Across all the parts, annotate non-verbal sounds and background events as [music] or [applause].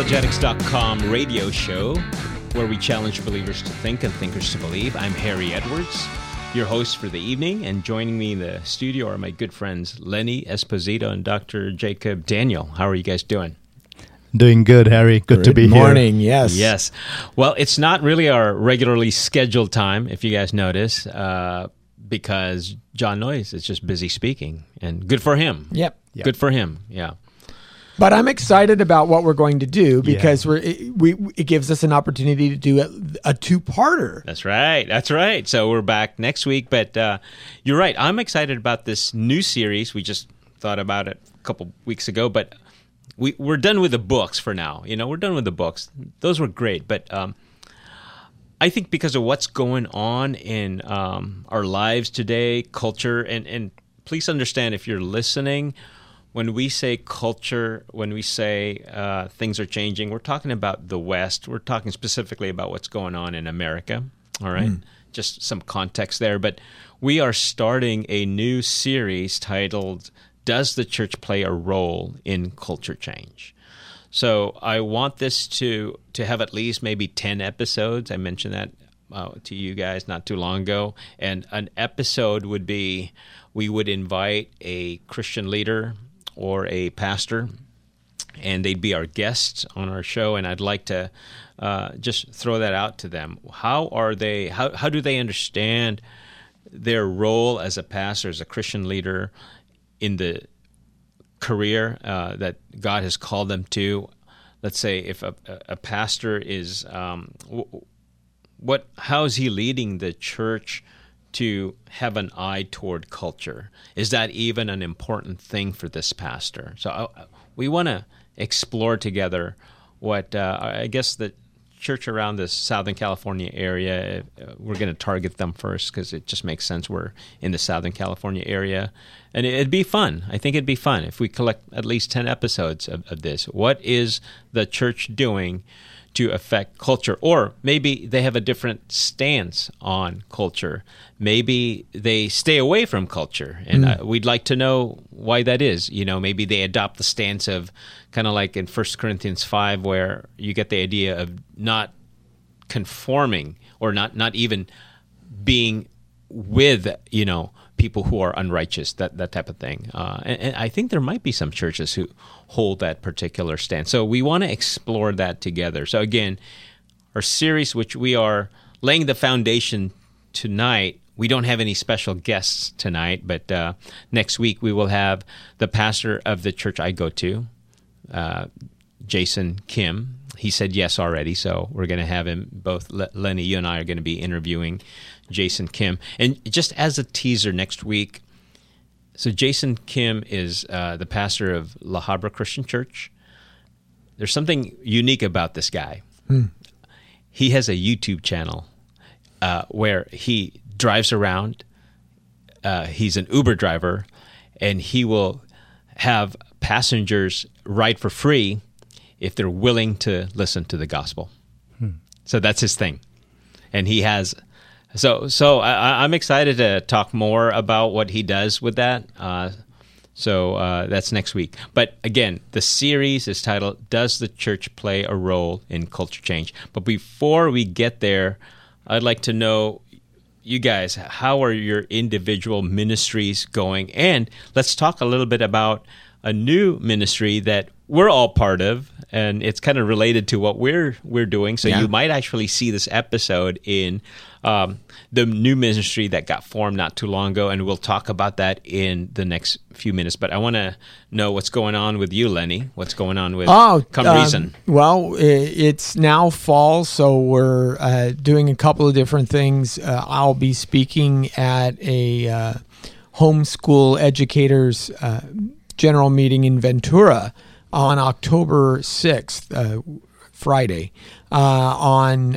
apologetics.com radio show where we challenge believers to think and thinkers to believe. I'm Harry Edwards, your host for the evening, and joining me in the studio are my good friends Lenny Esposito and Dr. Jacob Daniel. How are you guys doing? Doing good, Harry. Good, good to be morning, here. Morning, yes. Yes. Well, it's not really our regularly scheduled time, if you guys notice, uh, because John Noyes is just busy speaking, and good for him. Yep. yep. Good for him. Yeah. But I'm excited about what we're going to do because yeah. we're, it, we it gives us an opportunity to do a, a two parter. That's right. That's right. So we're back next week. But uh, you're right. I'm excited about this new series. We just thought about it a couple weeks ago, but we we're done with the books for now. You know, we're done with the books. Those were great, but. Um, I think because of what's going on in um, our lives today, culture, and, and please understand if you're listening, when we say culture, when we say uh, things are changing, we're talking about the West. We're talking specifically about what's going on in America. All right, mm. just some context there. But we are starting a new series titled "Does the Church Play a Role in Culture Change?" So I want this to to have at least maybe ten episodes. I mentioned that uh, to you guys not too long ago, and an episode would be we would invite a Christian leader or a pastor, and they'd be our guests on our show. And I'd like to uh, just throw that out to them. How are they? How how do they understand their role as a pastor, as a Christian leader, in the career uh, that God has called them to? Let's say if a, a pastor is um, what, how is he leading the church? To have an eye toward culture? Is that even an important thing for this pastor? So uh, we want to explore together what uh, I guess the church around the Southern California area. Uh, we're going to target them first because it just makes sense. We're in the Southern California area, and it'd be fun. I think it'd be fun if we collect at least ten episodes of, of this. What is the church doing? to affect culture. Or maybe they have a different stance on culture. Maybe they stay away from culture. And mm. uh, we'd like to know why that is. You know, maybe they adopt the stance of kind of like in 1 Corinthians 5, where you get the idea of not conforming or not, not even being with, you know, people who are unrighteous, that, that type of thing. Uh, and, and I think there might be some churches who hold that particular stance. So we want to explore that together. So again, our series, which we are laying the foundation tonight. We don't have any special guests tonight, but uh, next week we will have the pastor of the church I go to, uh, Jason Kim. He said yes already, so we're going to have him. Both Lenny, you and I are going to be interviewing Jason Kim. And just as a teaser, next week, so Jason Kim is uh, the pastor of La Habra Christian Church. There's something unique about this guy. Hmm. He has a YouTube channel uh, where he drives around. Uh, he's an Uber driver, and he will have passengers ride for free if they're willing to listen to the gospel. Hmm. So that's his thing, and he has so, so I, am excited to talk more about what he does with that. Uh, so uh, that's next week. But again, the series is titled "Does the Church Play a Role in Culture Change?" But before we get there, I'd like to know you guys how are your individual ministries going, and let's talk a little bit about a new ministry that we're all part of, and it's kind of related to what we're we're doing. So yeah. you might actually see this episode in um, the new ministry that got formed not too long ago, and we'll talk about that in the next few minutes. But I want to know what's going on with you, Lenny. What's going on with oh, Come um, Reason? Well, it's now fall, so we're uh, doing a couple of different things. Uh, I'll be speaking at a uh, homeschool educators uh, general meeting in Ventura on October 6th, uh, Friday, uh, on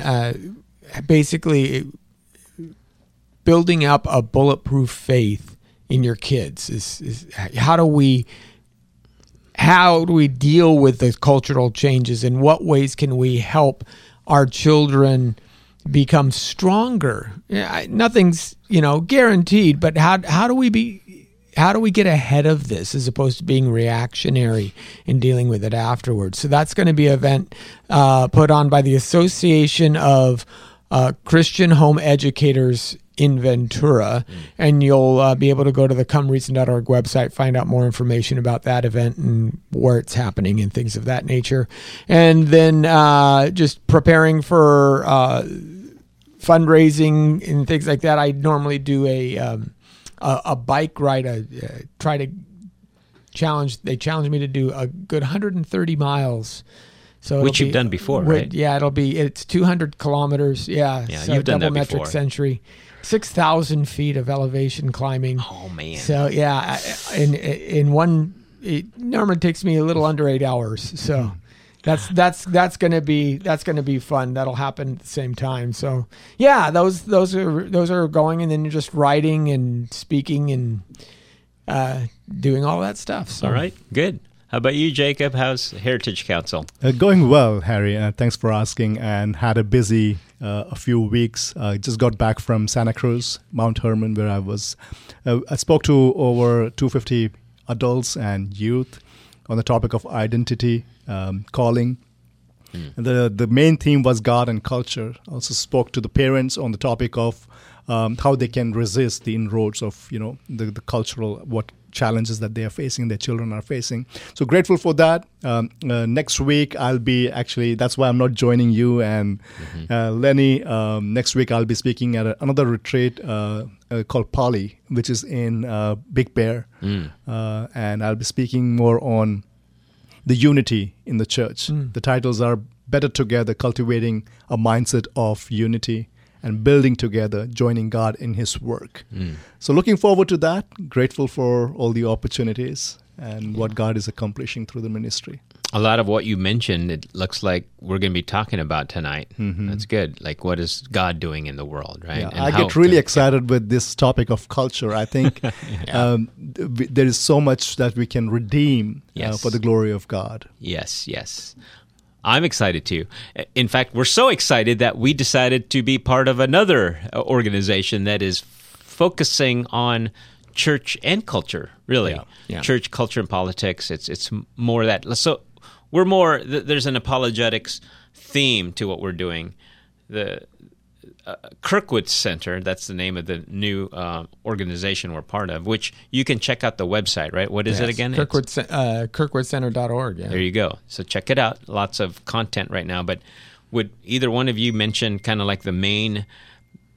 basically building up a bulletproof faith in your kids. Is, is how do we how do we deal with the cultural changes? In what ways can we help our children become stronger? Nothing's you know guaranteed but how how do we be how do we get ahead of this as opposed to being reactionary and dealing with it afterwards? So that's going to be an event uh, put on by the Association of uh, Christian Home Educators in Ventura, mm. and you'll uh, be able to go to the comereason.org website, find out more information about that event and where it's happening and things of that nature. And then uh, just preparing for uh, fundraising and things like that. I normally do a um, a, a, bike ride, a, uh, try to challenge. They challenge me to do a good 130 miles. So which you've done before, right? Yeah, it'll be it's 200 kilometers. Yeah, yeah, so you've done double that metric before. century six thousand feet of elevation climbing. Oh man! So yeah, in in one it normally takes me a little under eight hours. So that's that's that's gonna be that's gonna be fun. That'll happen at the same time. So yeah, those those are those are going, and then you're just writing and speaking and uh, doing all that stuff. So. All right, good. How about you, Jacob? How's Heritage Council? Uh, going well, Harry. Uh, thanks for asking. And had a busy uh, a few weeks. I just got back from Santa Cruz, Mount Hermon, where I was. Uh, I spoke to over 250 adults and youth on the topic of identity, um, calling. Mm. The the main theme was God and culture. Also spoke to the parents on the topic of um, how they can resist the inroads of you know the, the cultural what challenges that they are facing, their children are facing. So grateful for that. Um, uh, next week, I'll be actually, that's why I'm not joining you and mm-hmm. uh, Lenny. Um, next week, I'll be speaking at a, another retreat uh, uh called Poly, which is in uh, Big Bear. Mm. Uh, and I'll be speaking more on the unity in the church. Mm. The titles are Better Together, Cultivating a Mindset of Unity and building together, joining God in His work. Mm. So, looking forward to that. Grateful for all the opportunities and what God is accomplishing through the ministry. A lot of what you mentioned, it looks like we're going to be talking about tonight. Mm-hmm. That's good. Like, what is God doing in the world, right? Yeah, I get really excited with this topic of culture. I think [laughs] yeah. um, th- there is so much that we can redeem uh, yes. uh, for the glory of God. Yes, yes. I'm excited too. In fact, we're so excited that we decided to be part of another uh, organization that is focusing on church and culture. Really, yeah, yeah. church, culture, and politics. It's it's more that. So we're more. There's an apologetics theme to what we're doing. The uh, Kirkwood Center. That's the name of the new uh, organization we're part of. Which you can check out the website. Right? What is yes. it again? Kirkwood uh, KirkwoodCenter.org. Yeah. There you go. So check it out. Lots of content right now. But would either one of you mention kind of like the main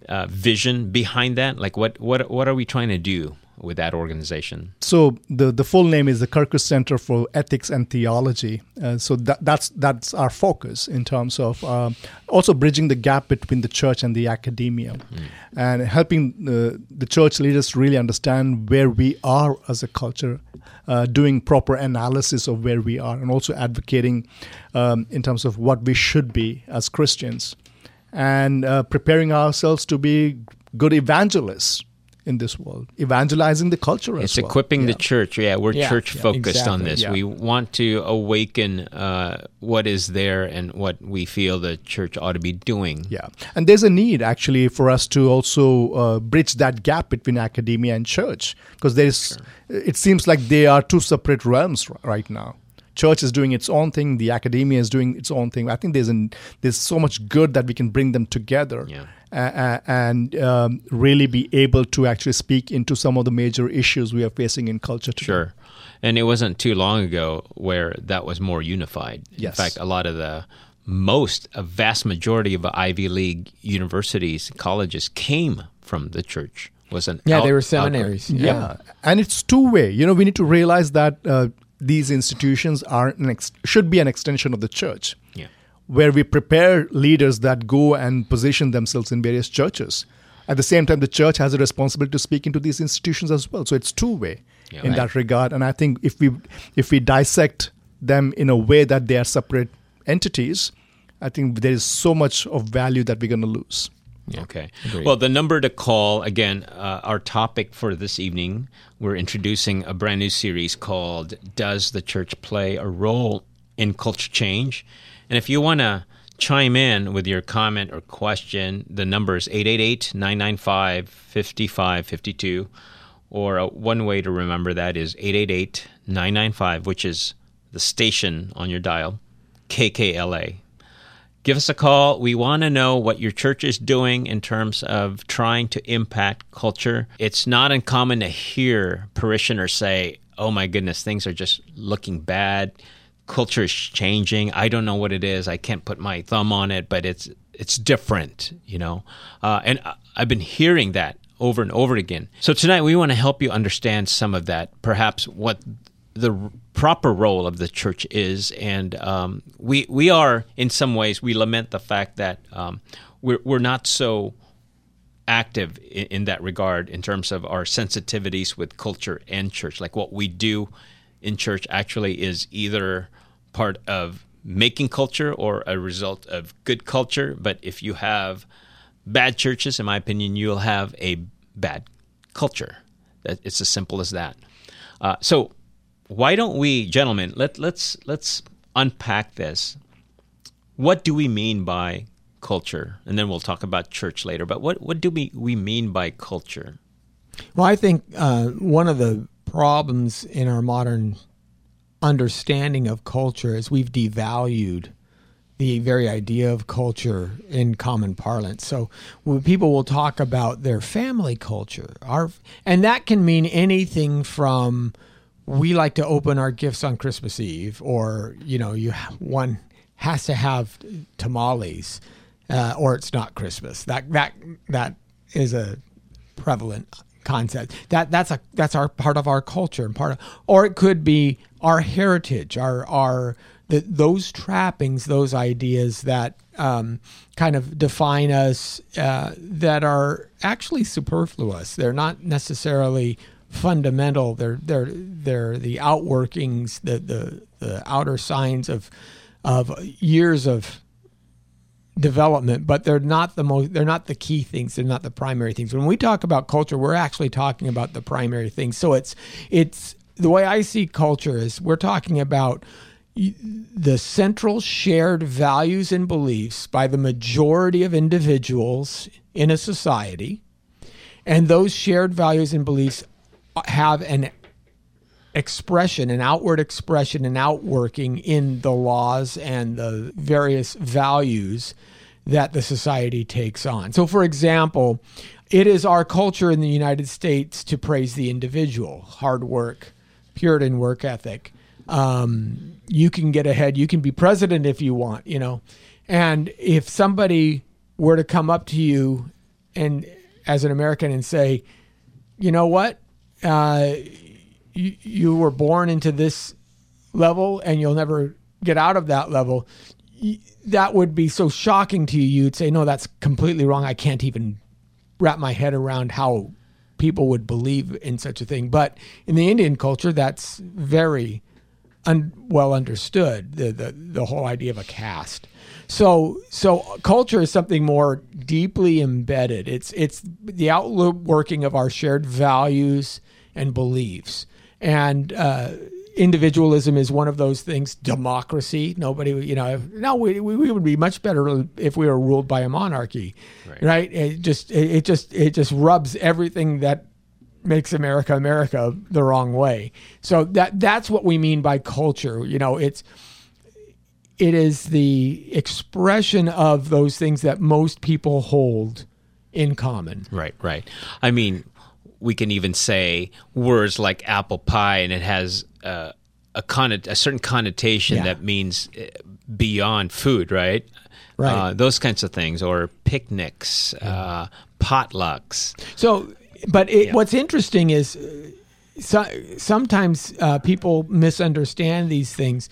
uh, vision behind that? Like what what what are we trying to do? With that organization? So the the full name is the Kirkwood Center for Ethics and Theology. Uh, so that, that's that's our focus in terms of uh, also bridging the gap between the church and the academia, mm. and helping the, the church leaders really understand where we are as a culture, uh, doing proper analysis of where we are, and also advocating um, in terms of what we should be as Christians, and uh, preparing ourselves to be good evangelists in this world, evangelizing the culture it's well. equipping yeah. the church. Yeah, we're yeah, church yeah, focused exactly. on this. We want to awaken uh, what is there and what we feel the church ought to be doing. Yeah, and there's a need actually for us to also uh, bridge that gap between academia and church because there's. Sure. It seems like they are two separate realms right now church is doing its own thing the academia is doing its own thing i think there's an there's so much good that we can bring them together yeah uh, and um, really be able to actually speak into some of the major issues we are facing in culture today. Sure. And it wasn't too long ago where that was more unified. Yes. In fact, a lot of the most, a vast majority of Ivy League universities, colleges came from the church. Was an yeah, out, they were seminaries. Yeah. yeah. and it's two way. You know, we need to realize that uh, these institutions are an ex- should be an extension of the church. Yeah where we prepare leaders that go and position themselves in various churches. At the same time, the church has a responsibility to speak into these institutions as well. So it's two way yeah, in right. that regard. And I think if we if we dissect them in a way that they are separate entities, I think there is so much of value that we're going to lose. Yeah. Okay. Agreed. Well, the number to call again, uh, our topic for this evening, we're introducing a brand new series called Does the Church Play a Role in Culture Change? And if you want to chime in with your comment or question, the number is 888 995 5552. or uh, one way to remember that is 888 995, which is the station on your dial, KKLA. Give us a call. We want to know what your church is doing in terms of trying to impact culture. It's not uncommon to hear parishioners say, Oh my goodness, things are just looking bad. Culture is changing. I don't know what it is. I can't put my thumb on it, but it's it's different, you know. Uh, and I've been hearing that over and over again. So tonight we want to help you understand some of that, perhaps what the proper role of the church is, and um, we we are in some ways we lament the fact that um, we're we're not so active in, in, that regard in terms of our sensitivities with culture and church. Like what we do in church actually is either part of making culture or a result of good culture. But if you have bad churches, in my opinion, you'll have a bad culture. It's as simple as that. Uh, so why don't we, gentlemen, let let's let's unpack this. What do we mean by culture? And then we'll talk about church later. But what what do we we mean by culture? Well, I think uh, one of the problems in our modern understanding of culture is we've devalued the very idea of culture in common parlance. So people will talk about their family culture, our, and that can mean anything from we like to open our gifts on Christmas Eve, or you know, you one has to have tamales, uh, or it's not Christmas. That that that is a prevalent concept. That that's a that's our part of our culture and part of, or it could be our heritage, our our the, those trappings, those ideas that um, kind of define us uh, that are actually superfluous. They're not necessarily fundamental. They're they're they're the outworkings, the the, the outer signs of of years of development, but they're not the most they're not the key things, they're not the primary things. When we talk about culture, we're actually talking about the primary things. So it's it's the way I see culture is we're talking about the central shared values and beliefs by the majority of individuals in a society. And those shared values and beliefs have an expression, an outward expression, an outworking in the laws and the various values that the society takes on. So, for example, it is our culture in the United States to praise the individual, hard work, Puritan work ethic. Um, you can get ahead. You can be president if you want, you know. And if somebody were to come up to you and as an American and say, you know what, uh, you, you were born into this level and you'll never get out of that level, that would be so shocking to you. You'd say, no, that's completely wrong. I can't even wrap my head around how people would believe in such a thing. But in the Indian culture, that's very un- well understood. The, the the whole idea of a caste. So so culture is something more deeply embedded. It's it's the outworking of our shared values and beliefs. And uh, individualism is one of those things. Democracy, nobody, you know, no, we, we would be much better if we were ruled by a monarchy, right? right? It just it just it just rubs everything that makes America America the wrong way. So that that's what we mean by culture. You know, it's it is the expression of those things that most people hold in common. Right, right. I mean, we can even say words like apple pie, and it has uh, a connot- a certain connotation yeah. that means uh, beyond food, right? Right. Uh, those kinds of things, or picnics, yeah. uh, potlucks. So, but it, yeah. what's interesting is uh, so, sometimes uh, people misunderstand these things.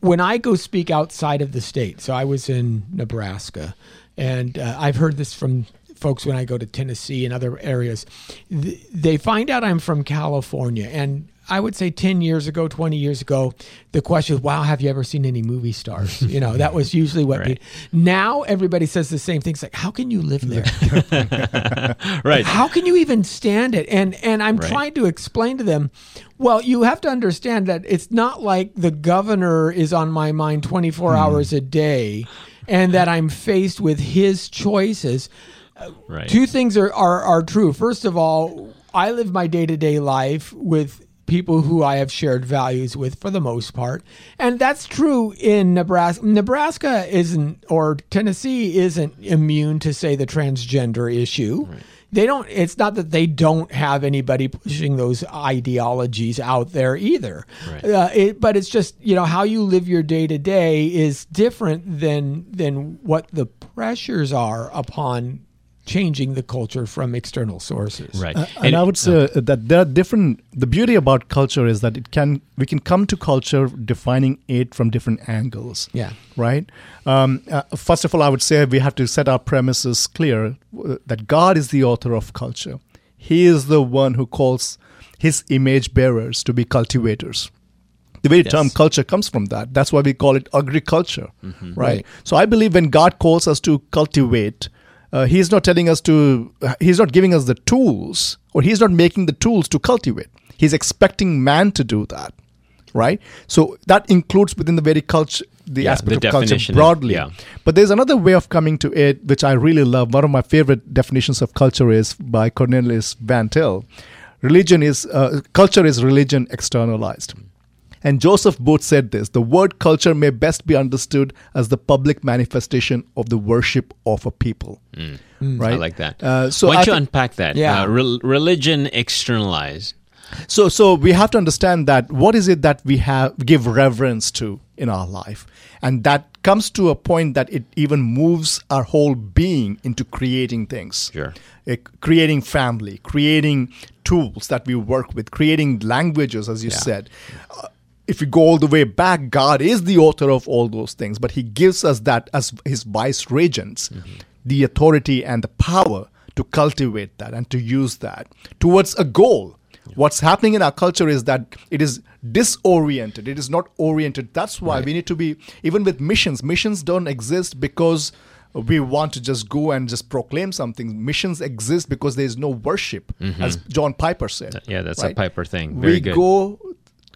When I go speak outside of the state, so I was in Nebraska, and uh, I've heard this from folks when I go to Tennessee and other areas, they find out I'm from California. And I would say 10 years ago, 20 years ago, the question was, wow, have you ever seen any movie stars? [laughs] You know, that was usually what right. now everybody says the same things like, how can you live there? [laughs] right. How can you even stand it? And, and I'm right. trying to explain to them, well, you have to understand that it's not like the governor is on my mind 24 mm. hours a day and that I'm faced with his choices. Right. Two things are, are, are true. First of all, I live my day to day life with people who I have shared values with for the most part. And that's true in Nebraska. Nebraska isn't, or Tennessee isn't immune to, say, the transgender issue. Right. They don't, it's not that they don't have anybody pushing those ideologies out there either. Right. Uh, it, but it's just, you know, how you live your day to day is different than, than what the pressures are upon changing the culture from external sources. Right. Uh, and, and, I would say uh, that there are different. The beauty about culture is that it can we can come to culture defining it from different angles. Yeah. Right. Um, uh, first of all, I would say we have to set our premises clear uh, that God is the author of culture. He is the one who calls his image bearers to be cultivators. The very yes. term culture comes from that. That's why we call it agriculture, mm-hmm. right? right? So I believe when God calls us to cultivate, uh, he's not telling us to, he's not giving us the tools, or he's not making the tools to cultivate. He's expecting man to do that, right? So that includes within the very culture, the yeah, aspect the of culture broadly. yeah. But there's another way of coming to it, which I really love. One of my favorite definitions of culture is by Cornelius Van Til. Religion is, uh, culture is religion externalized. And Joseph Booth said this the word culture may best be understood as the public manifestation of the worship of a people. Mm. Right? I like that. Uh, so Why don't you unpack that? Yeah. Uh, re- religion externalized. So, so we have to understand that what is it that we have give reverence to in our life, and that comes to a point that it even moves our whole being into creating things. Sure. Uh, creating family, creating tools that we work with, creating languages, as you yeah. said. Uh, if you go all the way back, God is the author of all those things, but He gives us that as His vice regents, mm-hmm. the authority and the power to cultivate that and to use that towards a goal. Yeah. What's happening in our culture is that it is disoriented, it is not oriented. That's why right. we need to be, even with missions, missions don't exist because we want to just go and just proclaim something. Missions exist because there is no worship, mm-hmm. as John Piper said. Yeah, that's right? a Piper thing. Very we good. go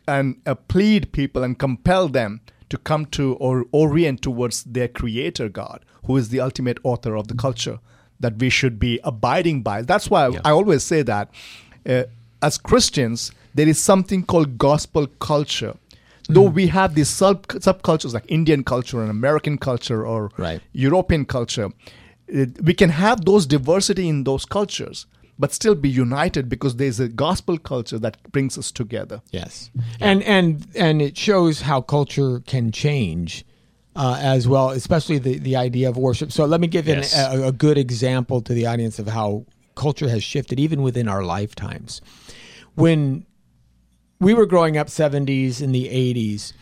and uh, plead people and compel them to come to or orient towards their creator God, who is the ultimate author of the culture that we should be abiding by. That's why yeah. I always say that uh, as Christians, there is something called gospel culture. Mm. Though we have these sub subcultures like Indian culture and American culture or right. European culture, uh, we can have those diversity in those cultures but still be united because there's a gospel culture that brings us together. Yes, and and and it shows how culture can change. Uh, as well, especially the, the idea of worship. So let me give yes. a, a good example to the audience of how culture has shifted even within our lifetimes. When we were growing up 70s and the 80s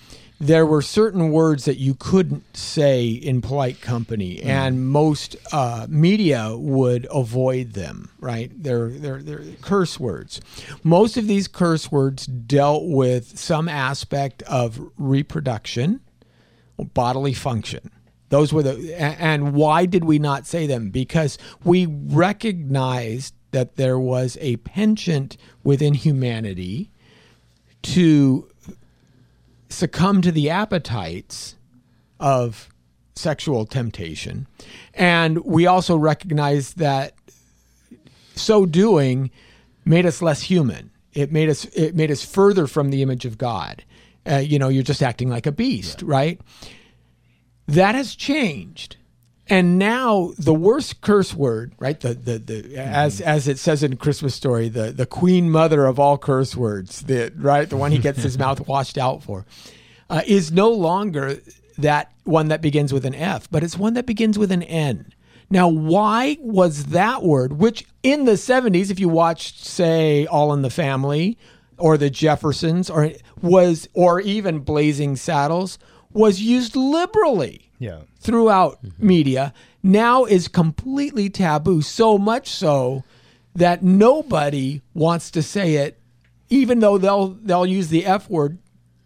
there were certain words that you couldn't say in polite company, mm. and most uh, media would avoid them. Right? They're, they're they're curse words. Most of these curse words dealt with some aspect of reproduction, bodily function. Those were the and why did we not say them? Because we recognized that there was a penchant within humanity to succumb to the appetites of sexual temptation. And we also recognize that so doing made us less human. It made us it made us further from the image of God. Uh, you know, you're just acting like a beast, yeah. right? That has changed and now the worst curse word, right? The the, the mm-hmm. as as it says in Christmas story, the the queen mother of all curse words, the right, the one he gets his [laughs] mouth washed out for, uh, is no longer that one that begins with an F, but it's one that begins with an N. Now, why was that word, which in the 70s, if you watched, say, All in the Family or the Jeffersons or was or even Blazing Saddles, was used liberally yeah. throughout mm-hmm. media now is completely taboo. So much so that nobody wants to say it, even though they'll they'll use the F word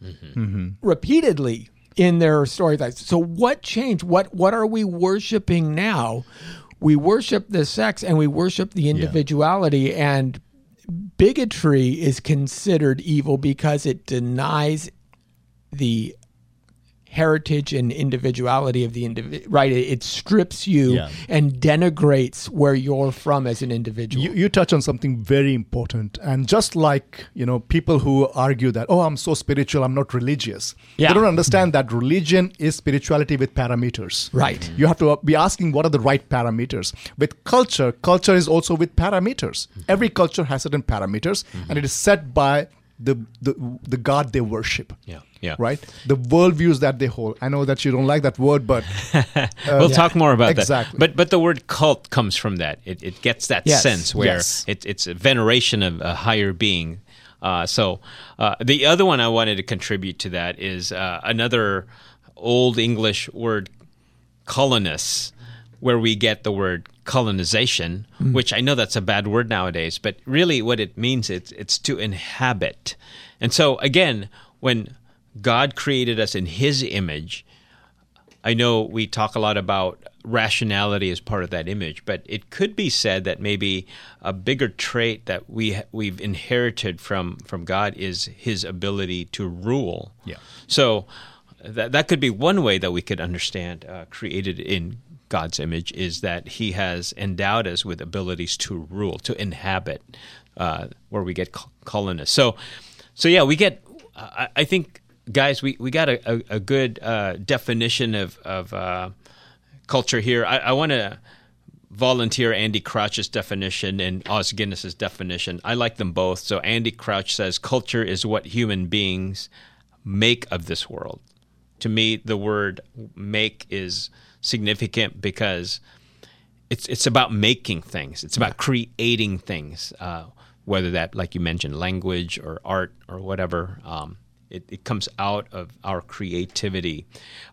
mm-hmm. mm-hmm. repeatedly in their story. So what changed? What what are we worshiping now? We worship the sex and we worship the individuality yeah. and bigotry is considered evil because it denies the heritage and individuality of the individual. Right? It, it strips you Yeah. and denigrates where you're from as an individual. You, you touch on something very important, and just like you know, people who argue that oh, I'm so spiritual, I'm not religious. Yeah. They don't understand that religion is spirituality with parameters. Right. You have to uh, be asking what are the right parameters. With culture, culture is also with parameters. Mm-hmm. Every culture has certain parameters, and it is set by the the the God they worship. Yeah. Yeah. Right. The worldviews that they hold. I know that you don't like that word, but [laughs] we'll talk more about Exactly. that. But but the word cult comes from that. It, it gets that Yes. sense where Yes. it, it's a veneration of a higher being. Uh, so uh, the other one I wanted to contribute to that is uh, another old English word, colonists, where we get the word colonization, which I know that's a bad word nowadays, but really what it means it's it's to inhabit. And so again, when God created us in his image, I know we talk a lot about rationality as part of that image, but it could be said that maybe a bigger trait that we we've inherited from from God is His ability to rule. Yeah. So that that could be one way that we could understand uh, created in God's image is that He has endowed us with abilities to rule, to inhabit, uh, where we get colonists. So, so yeah, we get. I, I think, guys, we, we got a, a, a good uh, definition of of uh, culture here. I, I want to volunteer Andy Crouch's definition and Oz Guinness's definition. I like them both. So Andy Crouch says culture is what human beings make of this world. To me, the word "make" is significant because it's it's about making things. It's about creating things, uh, whether that, like you mentioned, language or art or whatever. Um, it, it comes out of our creativity.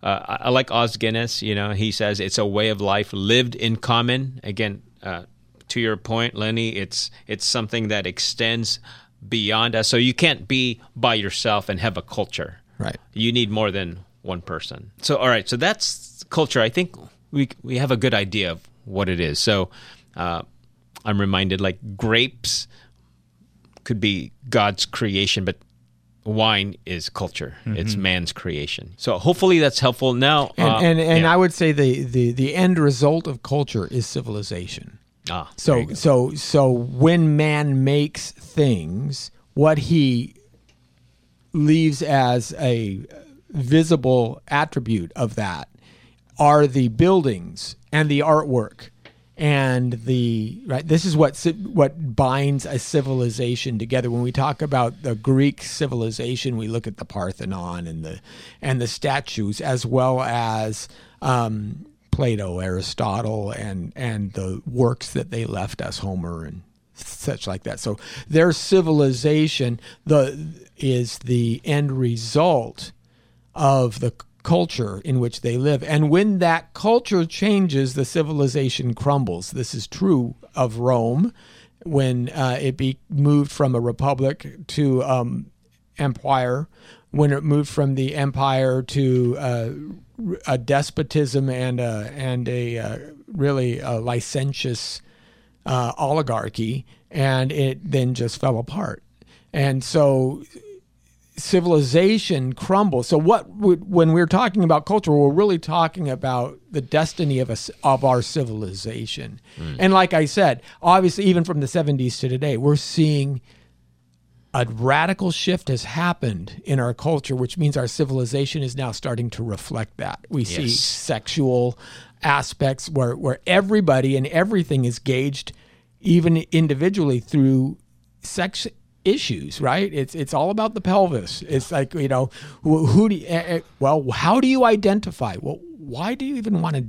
Uh, I, I like Oz Guinness. You know, he says it's a way of life lived in common. Again, uh, to your point, Lenny, it's it's something that extends beyond us. So you can't be by yourself and have a culture. Right. You need more than one person. So all right, so that's culture. I think we we have a good idea of what it is. So uh, I'm reminded like grapes could be God's creation, but wine is culture. It's man's creation. So hopefully that's helpful. Now and uh, and, and yeah. I would say the, the, the end result of culture is civilization. ah, So so so when man makes things, what he leaves as a visible attribute of that are the buildings and the artwork and the right this is what what binds a civilization together. When we talk about the greek civilization we look at the parthenon and the and the statues as well as um, plato aristotle and and the works that they left us homer and such like that. So their civilization the is the end result of the culture in which they live. And when that culture changes, the civilization crumbles. This is true of Rome when uh, it be moved from a republic to um, empire, when it moved from the empire to uh, a despotism and a, and a uh, really a licentious uh, oligarchy, and it then just fell apart. And so civilization crumbles. So what would, when we're talking about culture, we're really talking about the destiny of us of our civilization. Mm. And like I said, obviously even from the 70s to today, we're seeing a radical shift has happened in our culture, which means our civilization is now starting to reflect that. We see sexual aspects where, where everybody and everything is gauged, even individually, through sex issues. Right? It's it's all about the pelvis. It's like you know, who, who do you, eh, eh, well, how do you identify? Well, why do you even want to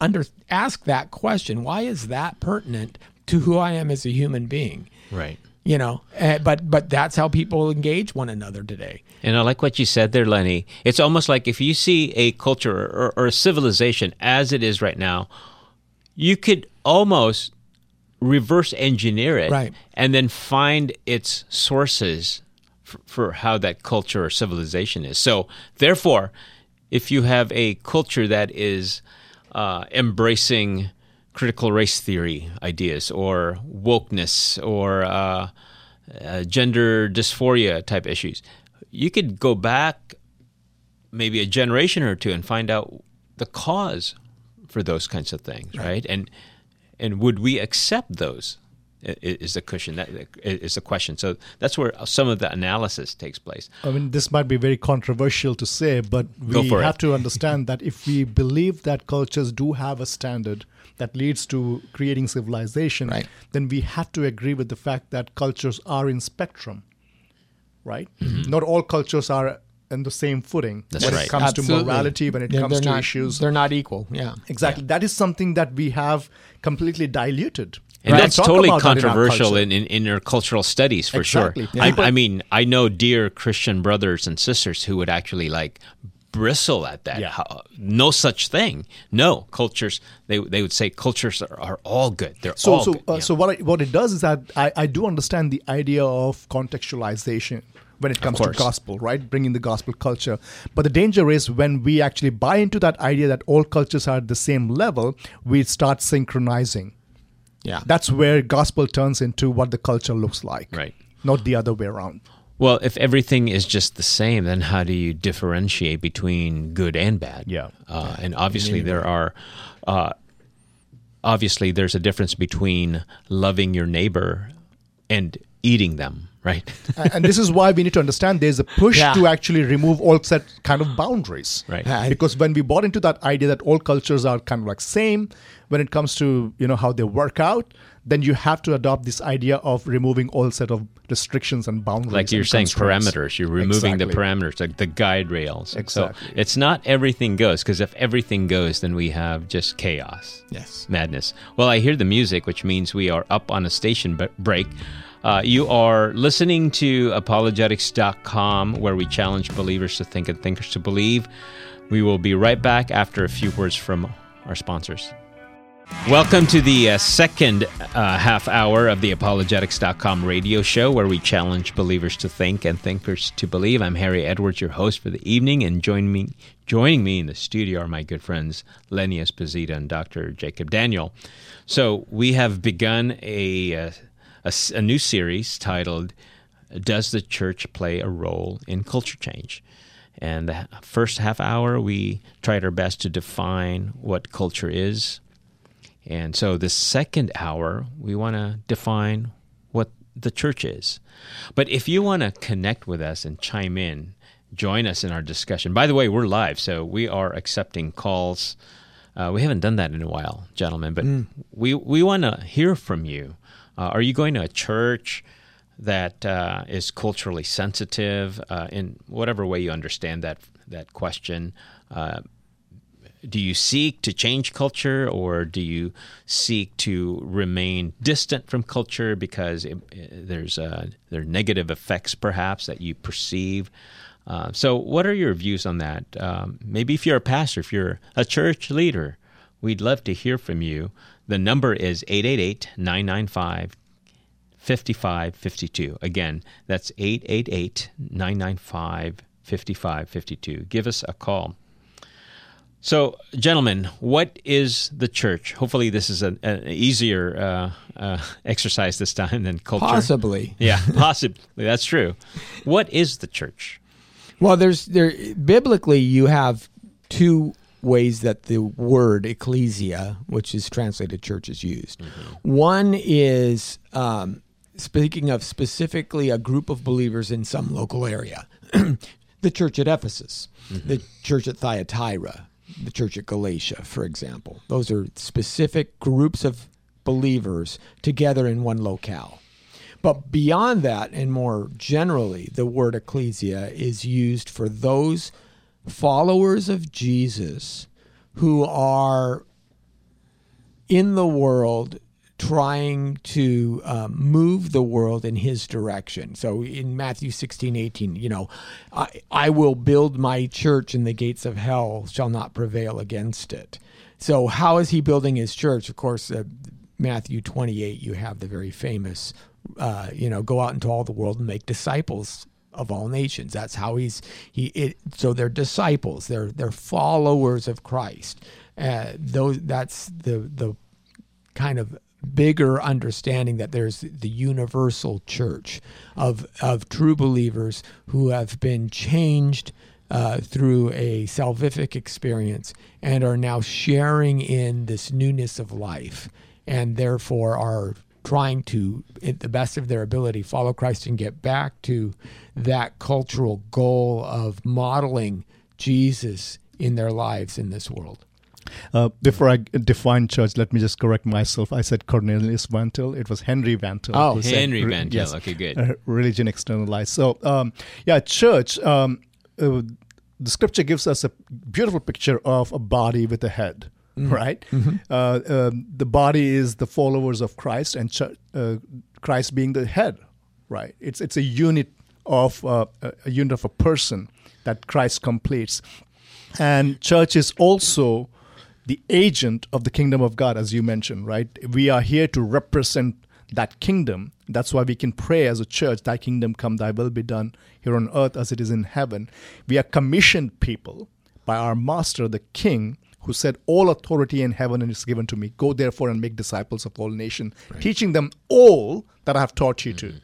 under ask that question? Why is that pertinent to who I am as a human being? right. you know uh, but but that's how people engage one another today And I like what you said there, Lenny. It's almost like if you see a culture or, or a civilization as it is right now, you could almost reverse engineer it Right. and then find its sources for, for how that culture or civilization is. So, therefore, if you have a culture that is uh, embracing critical race theory ideas or wokeness or uh, uh, gender dysphoria type issues, you could go back maybe a generation or two and find out the cause for those kinds of things, right? And and would we accept those? Is the question that is the question. So that's where some of the analysis takes place. I mean, this might be very controversial to say, but we have it. to understand that if we believe that cultures do have a standard that leads to creating civilization, Right. then we have to agree with the fact that cultures are in spectrum, right? Mm-hmm. Not all cultures are in the same footing That's when right. it comes Absolutely. to morality, when it They're- comes they're to not, issues. They're not equal. Yeah. Exactly. That is something that we have completely diluted. And We that's totally about that in our controversial in, in, intercultural studies for Exactly. sure. Yeah. I, I mean, I know dear Christian brothers and sisters who would actually like bristle at that. Yeah. How- no such thing. No cultures. They they would say cultures are, are all good. They're So, all so, good. uh, Yeah. so what I, what it does is that I, I do understand the idea of contextualization when it comes to gospel, right? Bringing the gospel culture. But the danger is when we actually buy into that idea that all cultures are at the same level, we start synchronizing. Yeah. That's where gospel turns into what the culture looks like, Right. Not the other way around. Well, if everything is just the same, then how do you differentiate between good and bad? Yeah. Uh, and obviously, there are. Uh, obviously, there's a difference between loving your neighbor and eating them, right? and and this is why we need to understand there's a push Yeah. to actually remove all set kind of boundaries Right. I- because when we bought into that idea that all cultures are kind of like same when it comes to you know how they work out then you have to adopt this idea of removing all set of restrictions and boundaries like you're saying parameters you're removing the parameters like the guide rails Exactly. so it's not everything goes because if everything goes then we have just chaos Yes. madness well i hear the music which means we are up on a station b- break uh, you are listening to apologetics.com where we challenge believers to think and thinkers to believe we will be right back after a few words from our sponsors Welcome to the uh, second uh, half hour of the apologetics.com radio show where we challenge believers to think and thinkers to believe. I'm Harry Edwards, your host for the evening, and join me, joining me in the studio are my good friends Lenny Esposito and Dr. Jacob Daniel. So we have begun a, uh, a a new series titled Does the Church Play a Role in Culture Change? And the first half hour, we tried our best to define what culture is, and so, the second hour, we want to define what the church is. But if you want to connect with us and chime in, join us in our discussion. By the way, we're live, so we are accepting calls. Uh, we haven't done that in a while, gentlemen, but we, we want to hear from you. Uh, are you going to a church that uh, is culturally sensitive? Uh, in whatever way you understand that, that question? Uh, do you seek to change culture or do you seek to remain distant from culture because it, it- there's uh, there are negative effects perhaps that you perceive? Uh, so what are your views on that? Um, maybe if you're a pastor if you're a church leader we'd love to hear from you the number is 888-995 5552 again that's 888-995-5552 give us a call so, gentlemen, what is the church? Hopefully, this is an, an easier uh, uh, [laughs] exercise this time than culture. Possibly. Yeah, possibly. That's true. What is the church? Well, there's there biblically you have two ways that the word ecclesia, which is translated church, is used. One is um, speaking of specifically a group of believers in some local area. [clears throat] the church at Ephesus, the church at Thyatira, the church at Galatia, for example. Those are specific groups of believers together in one locale. But beyond that, and more generally, the word ecclesia is used for those followers of Jesus who are in the world trying to um, move the world in his direction. So in Matthew 16, 18, you know, I, I will build my church and the gates of hell shall not prevail against it. So how is he building his church? Of course, uh, Matthew 28, you have the very famous, uh, you know, go out into all the world and make disciples of all nations. That's how he's he. It, so they're disciples. They're they're followers of Christ. Uh, those that's the the kind of bigger understanding that there's the universal church of of true believers who have been changed uh, through a salvific experience and are now sharing in this newness of life and therefore are trying to, at the best of their ability, follow Christ and get back to that cultural goal of modeling Jesus in their lives in this world. Uh, before I define church, let me just correct myself. I said Cornelius Van Til. It was Henry Van Til. Oh, who said Henry re- Van Til. yes, Okay, good. uh, religion externalized. So, um, yeah, church. Um, uh, the scripture gives us a beautiful picture of a body with a head. Right, uh, um, the body is the followers of Christ, and ch- uh, Christ being the head. Right, it's it's a unit of uh, a unit of a person that Christ completes, and church is also the agent of the kingdom of God, as you mentioned, right? We are here to represent that kingdom. That's why we can pray as a church, Thy kingdom come, Thy will be done here on earth as it is in heaven. We are commissioned people by our master, the king, who said, All authority in heaven and is given to me. Go therefore and make disciples of all nations, teaching them all that I have taught you to. Mm-hmm.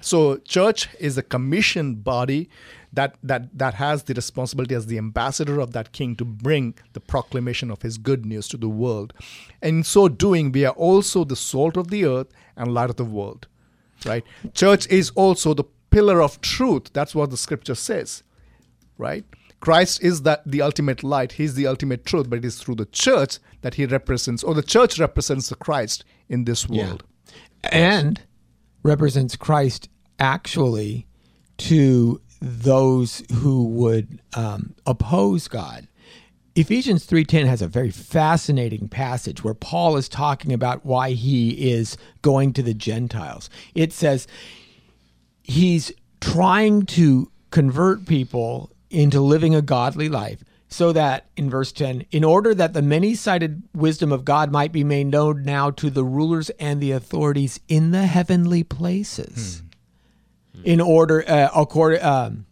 So church is a commissioned body that, that that has the responsibility as the ambassador of that king to bring the proclamation of his good news to the world. And in so doing, we are also the salt of the earth and light of the world. Right? Church is also the pillar of truth. That's what the scripture says. Right? Christ is that the ultimate light. He's the ultimate truth, but it is through the church that he represents, or the church represents the Christ in this world. and represents Christ actually to those who would um, oppose God. Ephesians 3:10 has a very fascinating passage where Paul is talking about why he is going to the Gentiles. It says he's trying to convert people into living a godly life so that in verse 10 in order that the many-sided wisdom of god might be made known now to the rulers and the authorities in the heavenly places. In order uh, according um,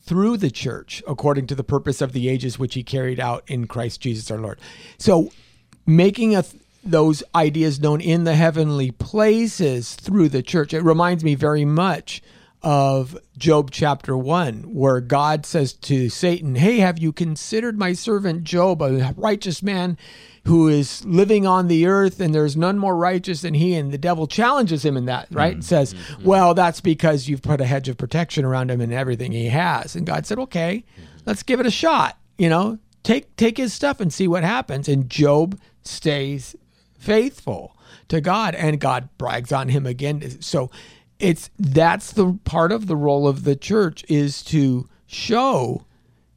through the church according to the purpose of the ages which he carried out in christ jesus our lord. So making a those ideas known in the heavenly places through the church. It reminds me very much of Job chapter 1, where God says to Satan, Hey, have you considered my servant Job, a righteous man who is living on the earth, and there's none more righteous than he? And the devil challenges him in that, right? and Says, mm-hmm. Mm-hmm. Well, that's because you've put a hedge of protection around him and everything he has. And God said, Okay, let's give it a shot. You know, take take his stuff and see what happens. And Job stays faithful to God and God brags on him again. So it's that's the part of the role of the church is to show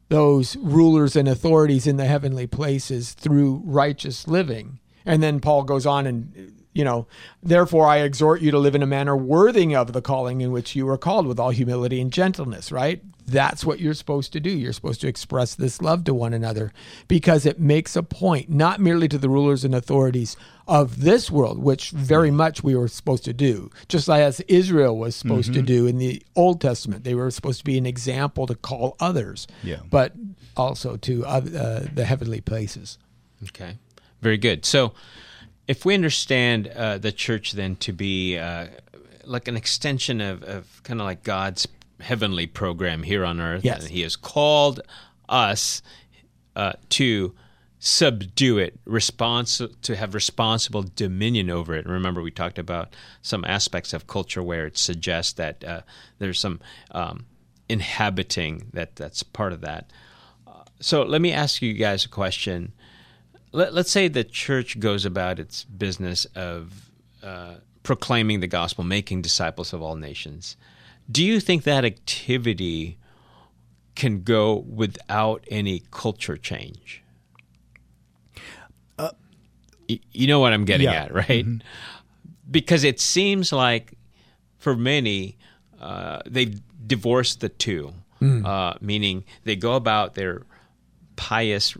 those rulers and authorities in the heavenly places through righteous living. And then Paul goes on and you know, therefore I exhort you to live in a manner worthy of the calling in which you are called with all humility and gentleness, right? That's what you're supposed to do. You're supposed to express this love to one another because it makes a point, not merely to the rulers and authorities of this world, which very much we were supposed to do, just as Israel was supposed to do in the Old Testament. They were supposed to be an example to call others, Yeah. but also to uh, the heavenly places. Okay, very good. So, if we understand uh, the church then to be uh, like an extension of, of kind of like God's heavenly program here on earth, Yes. and He has called us uh, to subdue it, respons- to have responsible dominion over it. Remember, we talked about some aspects of culture where it suggests that uh, there's some um, inhabiting that that's part of that. Uh, so let me ask you guys a question let, let's say the church goes about its business of uh, proclaiming the gospel, making disciples of all nations. Do you think that activity can go without any culture change? Y- you know what I'm getting yeah. at, right? Because it seems like for many, uh, they've divorced the two, uh, meaning they go about their pious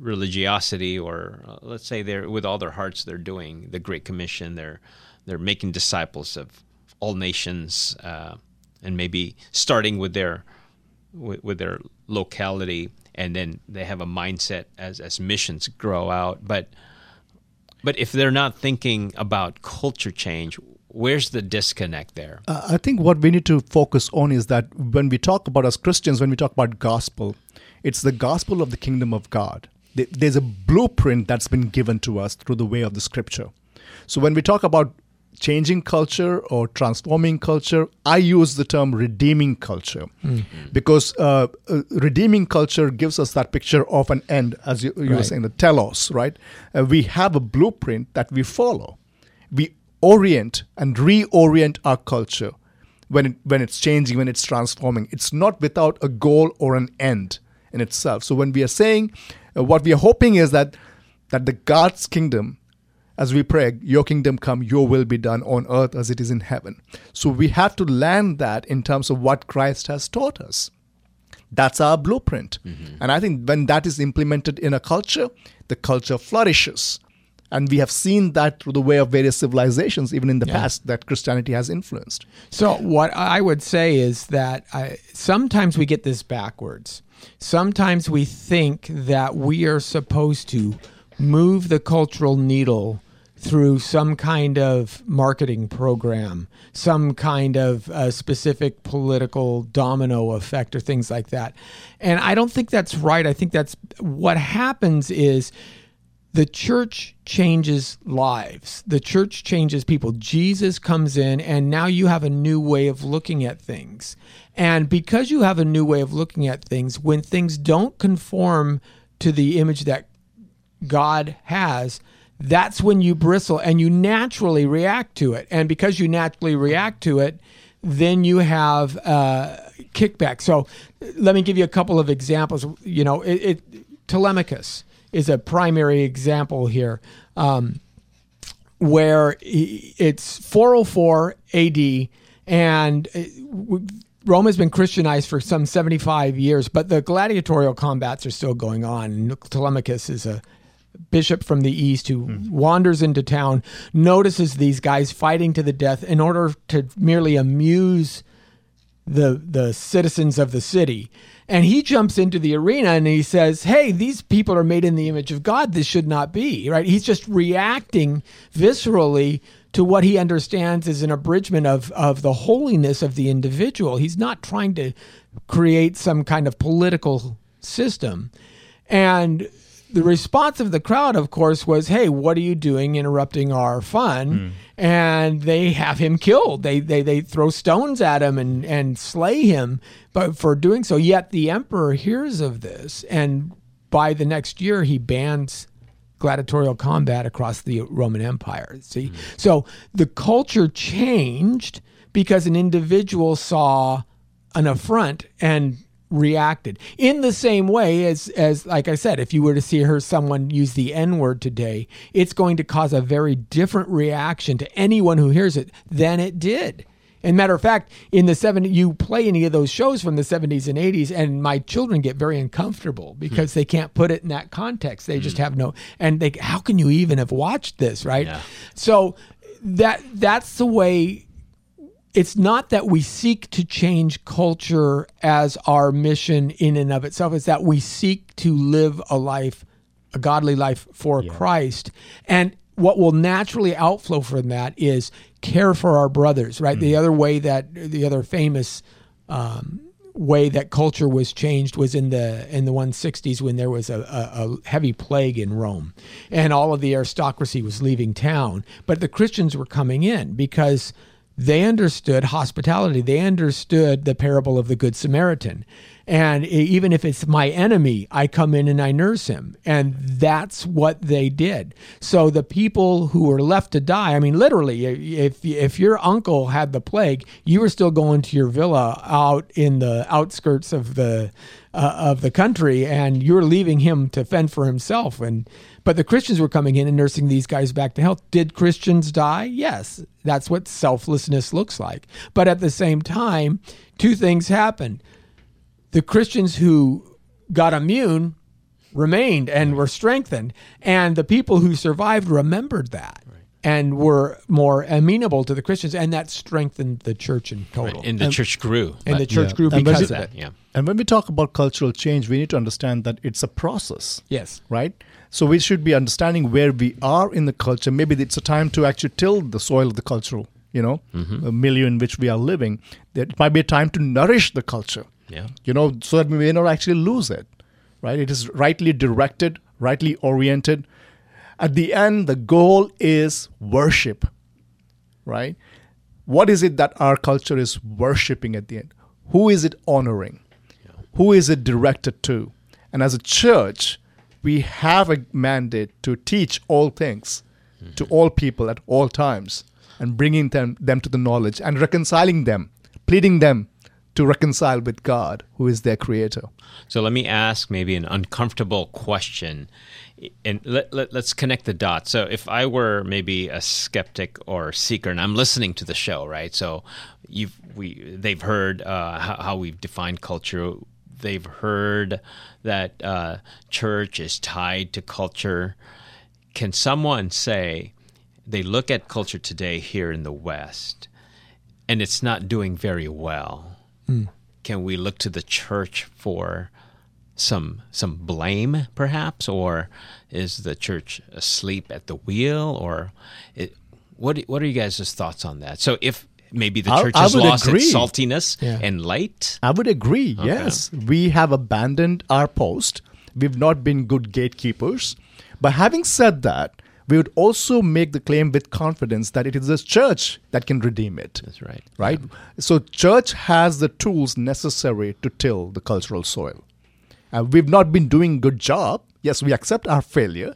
religiosity, or uh, let's say they're with all their hearts they're doing the Great Commission. They're they're making disciples of all nations, uh, and maybe starting with their with, with their locality, and then they have a mindset as as missions grow out. But but if they're not thinking about culture change, where's the disconnect there? Uh, I think what we need to focus on is that when we talk about as Christians, when we talk about gospel, it's the gospel of the kingdom of God. There's a blueprint that's been given to us through the way of the scripture. So when we talk about changing culture or transforming culture, I use the term redeeming culture mm-hmm. because uh, uh, redeeming culture gives us that picture of an end, as you, you right. were saying, the telos, right? Uh, we have a blueprint that we follow. We orient and reorient our culture when it, when it's changing, when it's transforming. It's not without a goal or an end in itself. So when we are saying, what we are hoping is that that the God's kingdom as we pray, Your kingdom come, Your will be done on earth as it is in heaven. So we have to land that in terms of what Christ has taught us. That's our blueprint. Mm-hmm. And I think when that is implemented in a culture, the culture flourishes. And we have seen that through the way of various civilizations, even in the yeah. past, that Christianity has influenced. So, what I would say is that I, sometimes we get this backwards. Sometimes we think that we are supposed to move the cultural needle through some kind of marketing program, some kind of uh, specific political domino effect, or things like that. And I don't think that's right. I think that's what happens is the church changes lives. The church changes people. Jesus comes in, and now you have a new way of looking at things. And because you have a new way of looking at things, when things don't conform to the image that God has, that's when you bristle and you naturally react to it. And because you naturally react to it, then you have uh, kickback. So let me give you a couple of examples. You know, it, it Telemachus is a primary example here, um, where it's 404 AD, and uh, Rome has been Christianized for some 75 years, but the gladiatorial combats are still going on. Telemachus is a bishop from the east who mm. wanders into town, notices these guys fighting to the death in order to merely amuse the the citizens of the city. And he jumps into the arena and he says, "Hey, these people are made in the image of God. This should not be." Right? He's just reacting viscerally to what he understands as an abridgment of of the holiness of the individual. He's not trying to create some kind of political system. And the response of the crowd, of course, was, "Hey, what are you doing, interrupting our fun?" Mm. And they have him killed. They they they throw stones at him and and slay him, but for doing so. Yet the emperor hears of this, and by the next year, he bans gladiatorial combat across the Roman Empire. See, mm. so the culture changed because an individual saw an affront and reacted in the same way as as like I said if you were to see her someone use the n word today it's going to cause a very different reaction to anyone who hears it than it did and matter of fact in the 70s you play any of those shows from the 70s and 80s and my children get very uncomfortable because mm. they can't put it in that context they mm. just hmm. have no and they how can you even have watched this right yeah. so that that's the way it's not that we seek to change culture as our mission in and of itself. It's that we seek to live a life, a godly life for yeah. Christ. And what will naturally outflow from that is care for our brothers, right? Mm. The other way that the other famous um, way that culture was changed was in the in the 160s when there was a, a, a, heavy plague in Rome, and all of the aristocracy was leaving town, but the Christians were coming in because they understood hospitality. They understood the parable of the Good Samaritan. And even if it's my enemy, I come in and I nurse him. And that's what they did. So the people who were left to die, I mean, literally, if, if your uncle had the plague, you were still going to your villa out in the outskirts of the, uh, of the country and you're leaving him to fend for himself. And but the Christians were coming in and nursing these guys back to health. Did Christians die? Yes. That's what selflessness looks like. But at the same time, two things happened. The Christians who got immune remained and were strengthened, and the people who survived remembered that and were more amenable to the Christians, and that strengthened the church in total. Right. And the and, church grew. And the church yeah. grew because we, of that. Yeah. And when we talk about cultural change, we need to understand that it's a process. Yes. Right? So we should be understanding where we are in the culture. Maybe it's a time to actually till the soil of the cultural you know, mm-hmm. a milieu in which we are living, that it might be a time to nourish the culture, Yeah. you know, so that we may not actually lose it, right? It is rightly directed, rightly oriented. At the end, the goal is worship, right? What is it that our culture is worshiping at the end? Who is it honoring? Who is it directed to? And as a church, we have a mandate to teach all things to all people at all times and bringing them, them to the knowledge and reconciling them, pleading them to reconcile with God, who is their creator. So let me ask maybe an uncomfortable question, and let, let, us connect the dots. So if I were maybe a skeptic or seeker, and I'm listening to the show, right? So you've we they've heard uh, how, how we've defined culture. They've heard that uh, church is tied to culture. Can someone say they look at culture today here in the West, and it's not doing very well? can we look to the church for some some blame perhaps or is the church asleep at the wheel or it, what what are you guys' thoughts on that so if maybe the church I has would lost agree. its saltiness Yeah. and light I would agree. Yes, we have abandoned our post. We've not been good gatekeepers. But having said that, we would also make the claim with confidence that it is the church that can redeem it. that's right Right? So, church has the tools necessary to till the cultural soil. Uh, we've not been doing a good job. Yes, we accept our failure.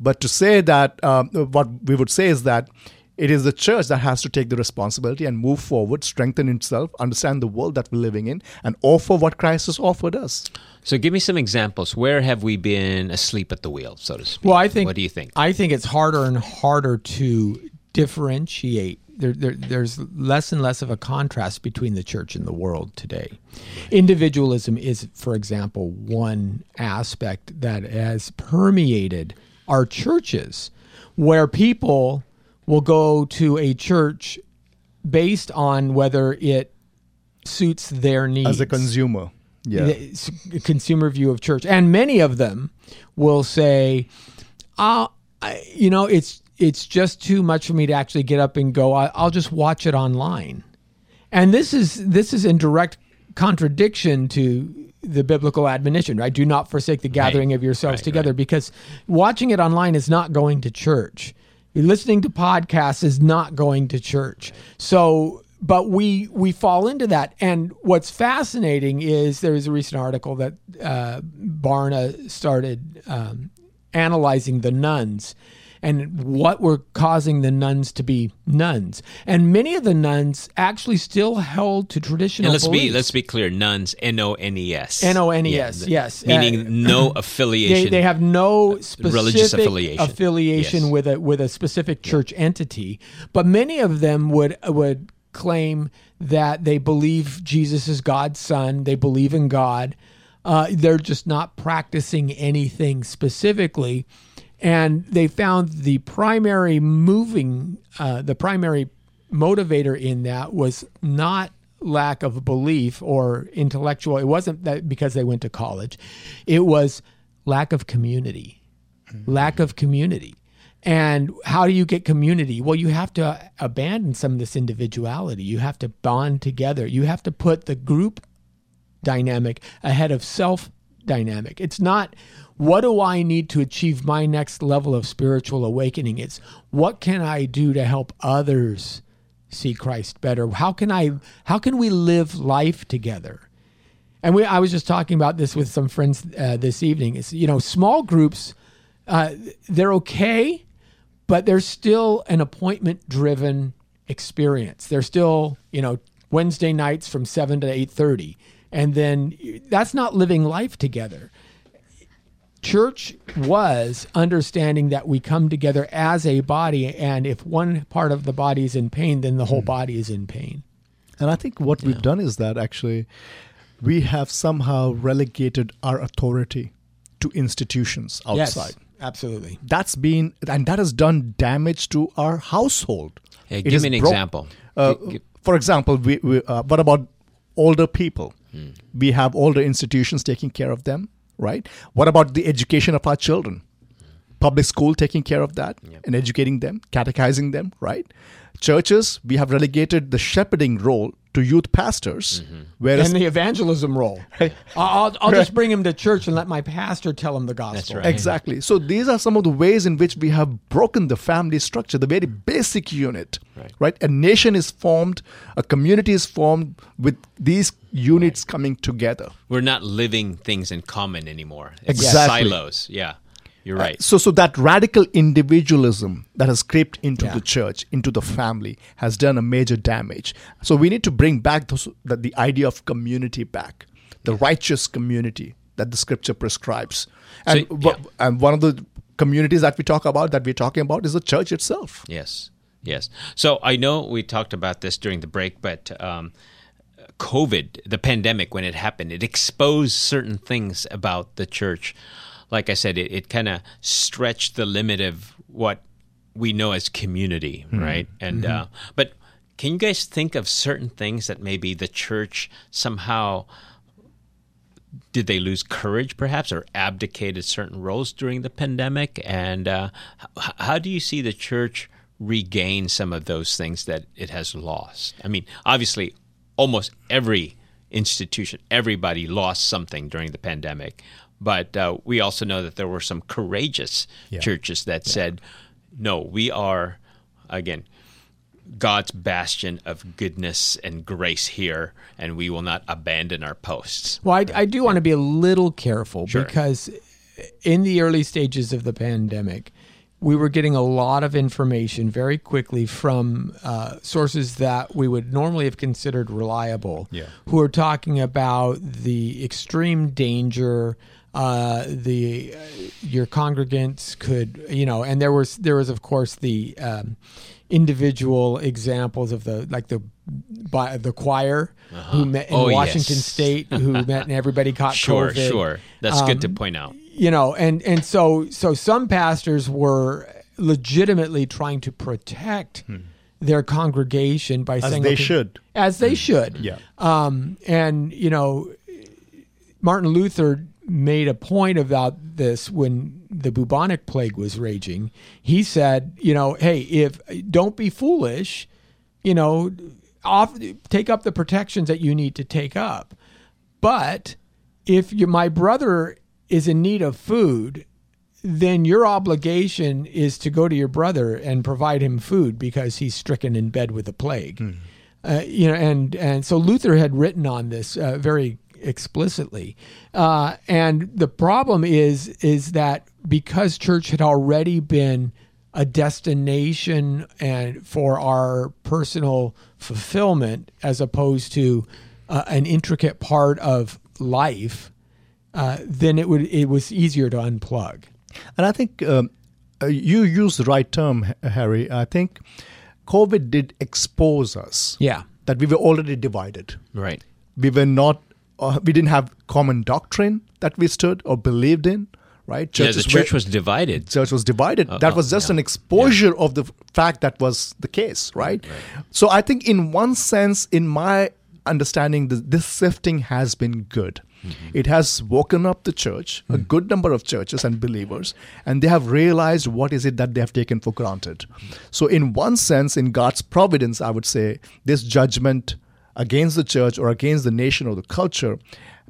But to say that, um, what we would say is that it is the church that has to take the responsibility and move forward, strengthen itself, understand the world that we're living in, and offer what Christ has offered us. so give me some examples where have we been asleep at the wheel so to speak Well, I think. what do you think I think it's harder and harder to differentiate. There, there, there's less and less of a contrast between the church and the world today. Individualism is, for example, one aspect that has permeated our churches, where people will go to a church based on whether it suits their needs As a consumer. Yeah. the consumer view of church, and many of them will say, "Uh, I, you know, it's it's just too much for me to actually get up and go. I, I'll just watch it online." And this is this is in direct contradiction to the biblical admonition, right? Do not forsake the gathering of yourselves Right, together, because watching it online is not going to church. Listening to podcasts is not going to church. So but we we fall into that. And what's fascinating is there was a recent article that uh, Barna started um, analyzing the nones and what were causing the nones to be nones. And many of the nones actually still held to traditional and let's be let's be clear nones n-o-n-e-s N-O-N-E-S, the- yes. meaning Uh, no [clears throat] affiliation they have no specific religious affiliation. affiliation Yes. with a with a specific church entity, but many of them would would claim that they believe Jesus is God's son. They believe in God. Uh, they're just not practicing anything specifically, and they found the primary moving, uh, the primary motivator in that was not lack of belief or intellectual. It wasn't that because they went to college. It was lack of community. Lack of community. And how do you get community? Well, you have to abandon some of this individuality. You have to bond together. You have to put the group dynamic ahead of self dynamic. It's not what do I need to achieve my next level of spiritual awakening? It's what can I do to help others see Christ better? How can I how can we live life together? And we I was just talking about this with some friends uh, this evening. It's you know, small groups uh, they're okay, but they're still an appointment driven experience. They're still, you know, Wednesday nights from 7 to 8:30. And then that's not living life together. Church was understanding that we come together as a body and if one part of the body is in pain, then the whole body is in pain. And I think what we've done is that actually we have somehow relegated our authority to institutions outside. Yes, absolutely. That's been, and that has done damage to our household. Yeah, It give me an bro- example Uh, Gi- gi- for example, we, we, uh, what about older people? Mm. We have older institutions taking care of them, right? What about the education of our children? public school taking care of that Yep. and educating them, catechizing them, right? Churches, we have relegated the shepherding role to youth pastors, mm-hmm. whereas and the evangelism role. [laughs] I'll, I'll just bring him to church and let my pastor tell him the gospel. That's right. Exactly. So these are some of the ways in which we have broken the family structure, the very basic unit. Right. A nation is formed, a community is formed with these units coming together. We're not living things in common anymore. It's Exactly. silos. Yeah, you're right. So, so that radical individualism that has crept into Yeah. the church, into the family, has done a major damage. So we need to bring back those, the, the idea of community back, the righteous community that the scripture prescribes. And, So, yeah. and one of the communities that we talk about, that we're talking about, is the church itself. Yes, yes. So I know we talked about this during the break, but um, COVID, the pandemic, when it happened, it exposed certain things about the church. Like I said, it, it kind of stretched the limit of what we know as community, right? And uh, but can you guys think of certain things that maybe the church somehow did they lose courage perhaps or abdicated certain roles during the pandemic? And uh, h- how do you see the church regain some of those things that it has lost? I mean obviously almost every institution everybody lost something during the pandemic but uh, we also know that there were some courageous Yeah. churches that said no we are again God's bastion of goodness and grace here, and we will not abandon our posts. Well, I, I do want to be a little careful Sure. because in the early stages of the pandemic, we were getting a lot of information very quickly from uh, sources that we would normally have considered reliable, Yeah. who are talking about the extreme danger. Uh, the uh, your congregants could you know, and there was there was of course the um, individual examples of the like the by the choir who met in Oh, Washington yes. State who [laughs] met and everybody caught Sure, COVID sure. That's good to Um, point out. you know and and so so some pastors were legitimately trying to protect their congregation by Hmm. As saying they okay, should. as they should Yeah. um and you know martin luther made a point about this when the bubonic plague was raging. He said you know hey if don't be foolish you know off take up the protections that you need to take up. But if you, my brother is in need of food, then your obligation is to go to your brother and provide him food because he's stricken in bed with a plague. Uh, you know, and and so Luther had written on this uh, very explicitly, uh, and the problem is is that because church had already been a destination and for our personal fulfillment as opposed to uh, an intricate part of life, uh, then it would it was easier to unplug. And I think um, uh, you use the right term, Harry. I think COVID did expose us Yeah. that we were already divided. Right. We were not, uh, we didn't have common doctrine that we stood or believed in, right? Yeah, the church were- was divided. church was divided. Uh, that uh, was just yeah. an exposure of the fact that was the case, right? So I think, in one sense, in my understanding, th- this sifting has been good. Mm-hmm. It has woken up the church, a good number of churches and believers, and they have realized what is it that they have taken for granted. So, in one sense, in God's providence, I would say this judgment against the church or against the nation or the culture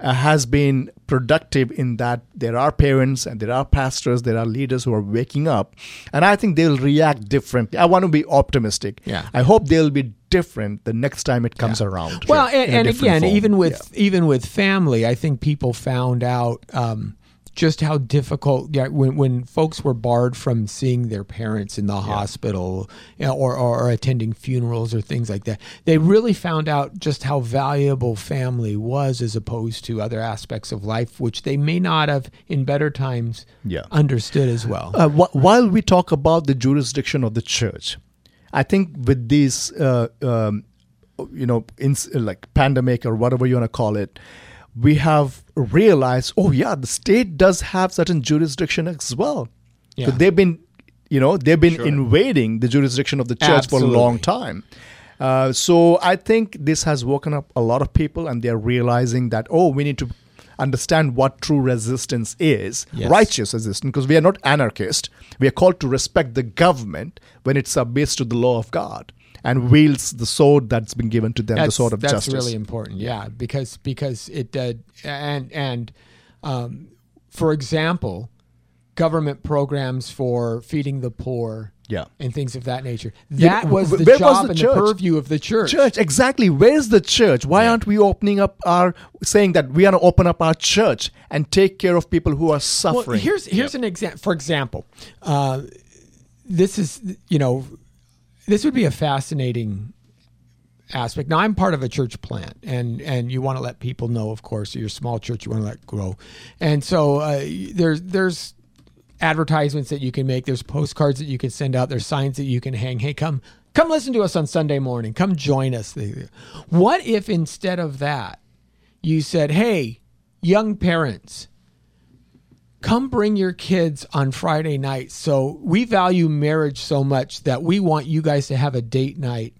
uh, has been productive in that there are parents and there are pastors, there are leaders who are waking up, and I think they'll react differently. I want to be optimistic. Yeah. I hope they'll be different the next time it comes around. Well, and, and again, form. even with even with family, I think people found out um, just how difficult. Yeah, when when folks were barred from seeing their parents in the hospital, you know, or, or or attending funerals or things like that, they really found out just how valuable family was as opposed to other aspects of life, which they may not have in better times Yeah. understood as well. Uh, wh- while we talk about the jurisdiction of the church, I think with these, uh, um, you know, in, like pandemic or whatever you want to call it, we have realized, oh yeah, the state does have certain jurisdiction as well. Yeah. So they've been, you know, they've been invading the jurisdiction of the church for a long time. Uh, so I think this has woken up a lot of people, and they're realizing that oh, we need to understand what true resistance is, Yes. righteous resistance, because we are not anarchist. We are called to respect the government when it submits to the law of God and wields the sword that's been given to them, the sword of that's justice. That's really important. Yeah, because because it uh, and and um, for example, government programs for feeding the poor. Yeah. and things of that nature. Yeah, That was the where was job the and church? the purview of the church. church exactly where's the church why aren't we opening up our saying that we are to open up our church and take care of people who are suffering Well, here's here's an example. For example, uh, this is you know, this would be a fascinating aspect. Now, I'm part of a church plant, and and you want to let people know, of course, you're a small church, you want to let grow, and so uh, there's there's advertisements that you can make. There's postcards that you can send out. There's signs that you can hang. Hey, come come listen to us on Sunday morning. Come join us. What if instead of that, you said, hey, young parents come bring your kids on Friday night. So we value marriage so much that we want you guys to have a date night.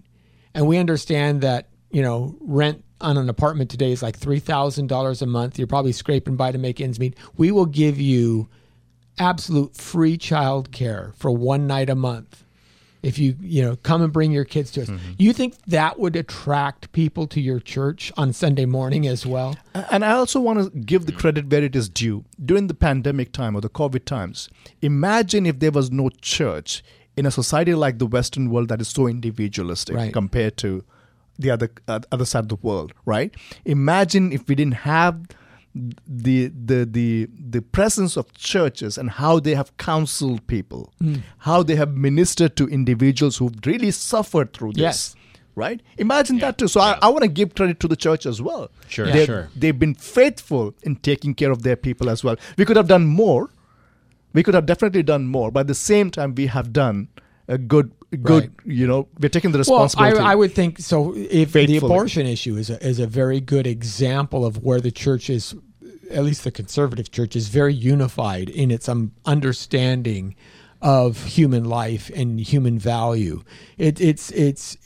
And we understand that, you know, rent on an apartment today is like $3,000 a month. You're probably scraping by to make ends meet. We will give you absolute free child care for one night a month. If you, you know, come and bring your kids to us. You think that would attract people to your church on Sunday morning as well? And I also want to give the credit where it is due. During the pandemic time or the COVID times, imagine if there was no church in a society like the Western world that is so individualistic Right. compared to the other uh, other side of the world, right? Imagine if we didn't have the the the the presence of churches and how they have counseled people, Hmm. how they have ministered to individuals who've really suffered through this. Yes. Right? Imagine that too. So I, I want to give credit to the church as well. Sure, They've- sure. They've been faithful in taking care of their people as well. We could have done more. We could have definitely done more. But at the same time, we have done a good, good. Right. You know, we're taking the responsibility Well, I, responsibility. I would think so. If the abortion issue is a, is a very good example of where the church is, at least the conservative church is very unified in its um, understanding of human life and human value. It, it's it's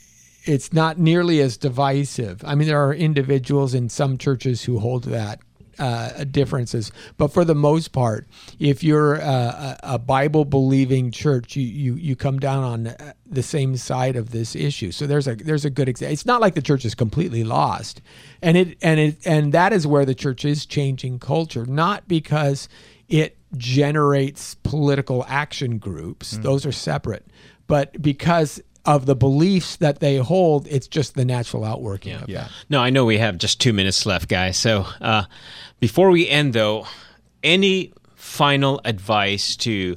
it's not nearly as divisive. I mean, there are individuals in some churches who hold that uh, differences, but for the most part, if you're a, a, a Bible believing church, you, you you come down on uh, the same side of this issue. So there's a there's a good example. It's not like the church is completely lost, and it and it and that is where the church is changing culture, not because it generates political action groups; those are separate, but because of the beliefs that they hold, it's just the natural outworking of that. No, I know we have just two minutes left, guys. So uh, before we end, though, any final advice to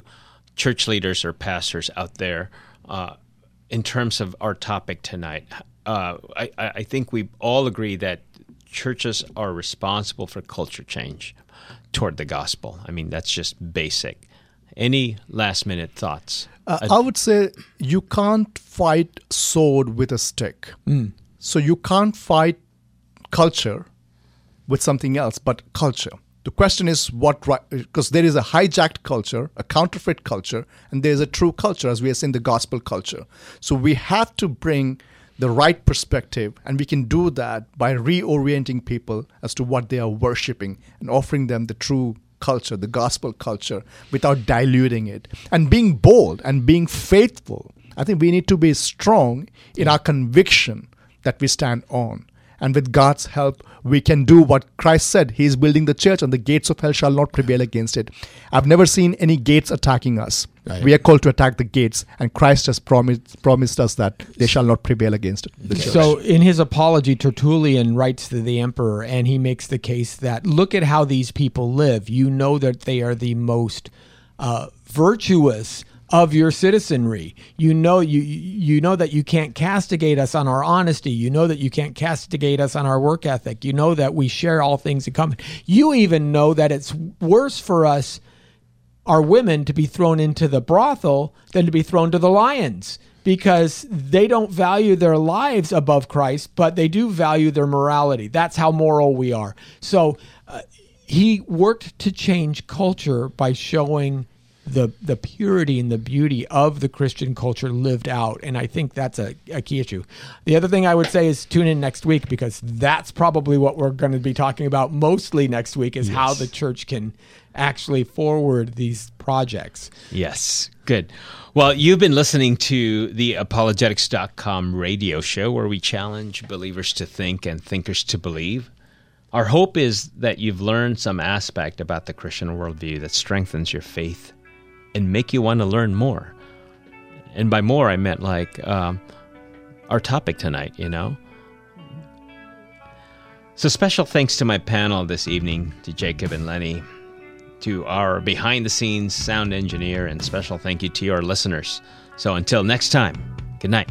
church leaders or pastors out there uh, in terms of our topic tonight? Uh, I, I I think we all agree that churches are responsible for culture change toward the gospel. I mean, that's just basic. Any last minute thoughts? Uh, I would say you can't fight sword with a stick. So you can't fight culture with something else but culture. The question is what because there is a hijacked culture, a counterfeit culture, and there is a true culture as we are saying the gospel culture. So we have to bring the right perspective, and we can do that by reorienting people as to what they are worshiping and offering them the true culture, the gospel culture, without diluting it. And being bold and being faithful. I think we need to be strong in our conviction that we stand on. And with God's help, we can do what Christ said. He is building the church, and the gates of hell shall not prevail against it. I've never seen any gates attacking us. Right. We are called to attack the gates, and Christ has promised promised us that they shall not prevail against it. So, in his apology, Tertullian writes to the emperor, and he makes the case that look at how these people live. You know that they are the most uh, virtuous of your citizenry. You know you you know that you can't castigate us on our honesty. You know that you can't castigate us on our work ethic. You know that we share all things in common. You even know that it's worse for us our women to be thrown into the brothel than to be thrown to the lions because they don't value their lives above Christ, but they do value their morality. That's how moral we are. So uh, he worked to change culture by showing the the purity and the beauty of the Christian culture lived out. And I think that's a, a key issue. The other thing I would say is tune in next week because that's probably what we're going to be talking about mostly next week is how the church can actually forward these projects. Yes, good. Well, you've been listening to the apologetics.com radio show where we challenge believers to think and thinkers to believe. Our hope is that you've learned some aspect about the Christian worldview that strengthens your faith and make you want to learn more. And by more, I meant like um, our topic tonight, you know? So, special thanks to my panel this evening, to Jacob and Lenny, to our behind the scenes sound engineer, and special thank you to your listeners. So, until next time, good night.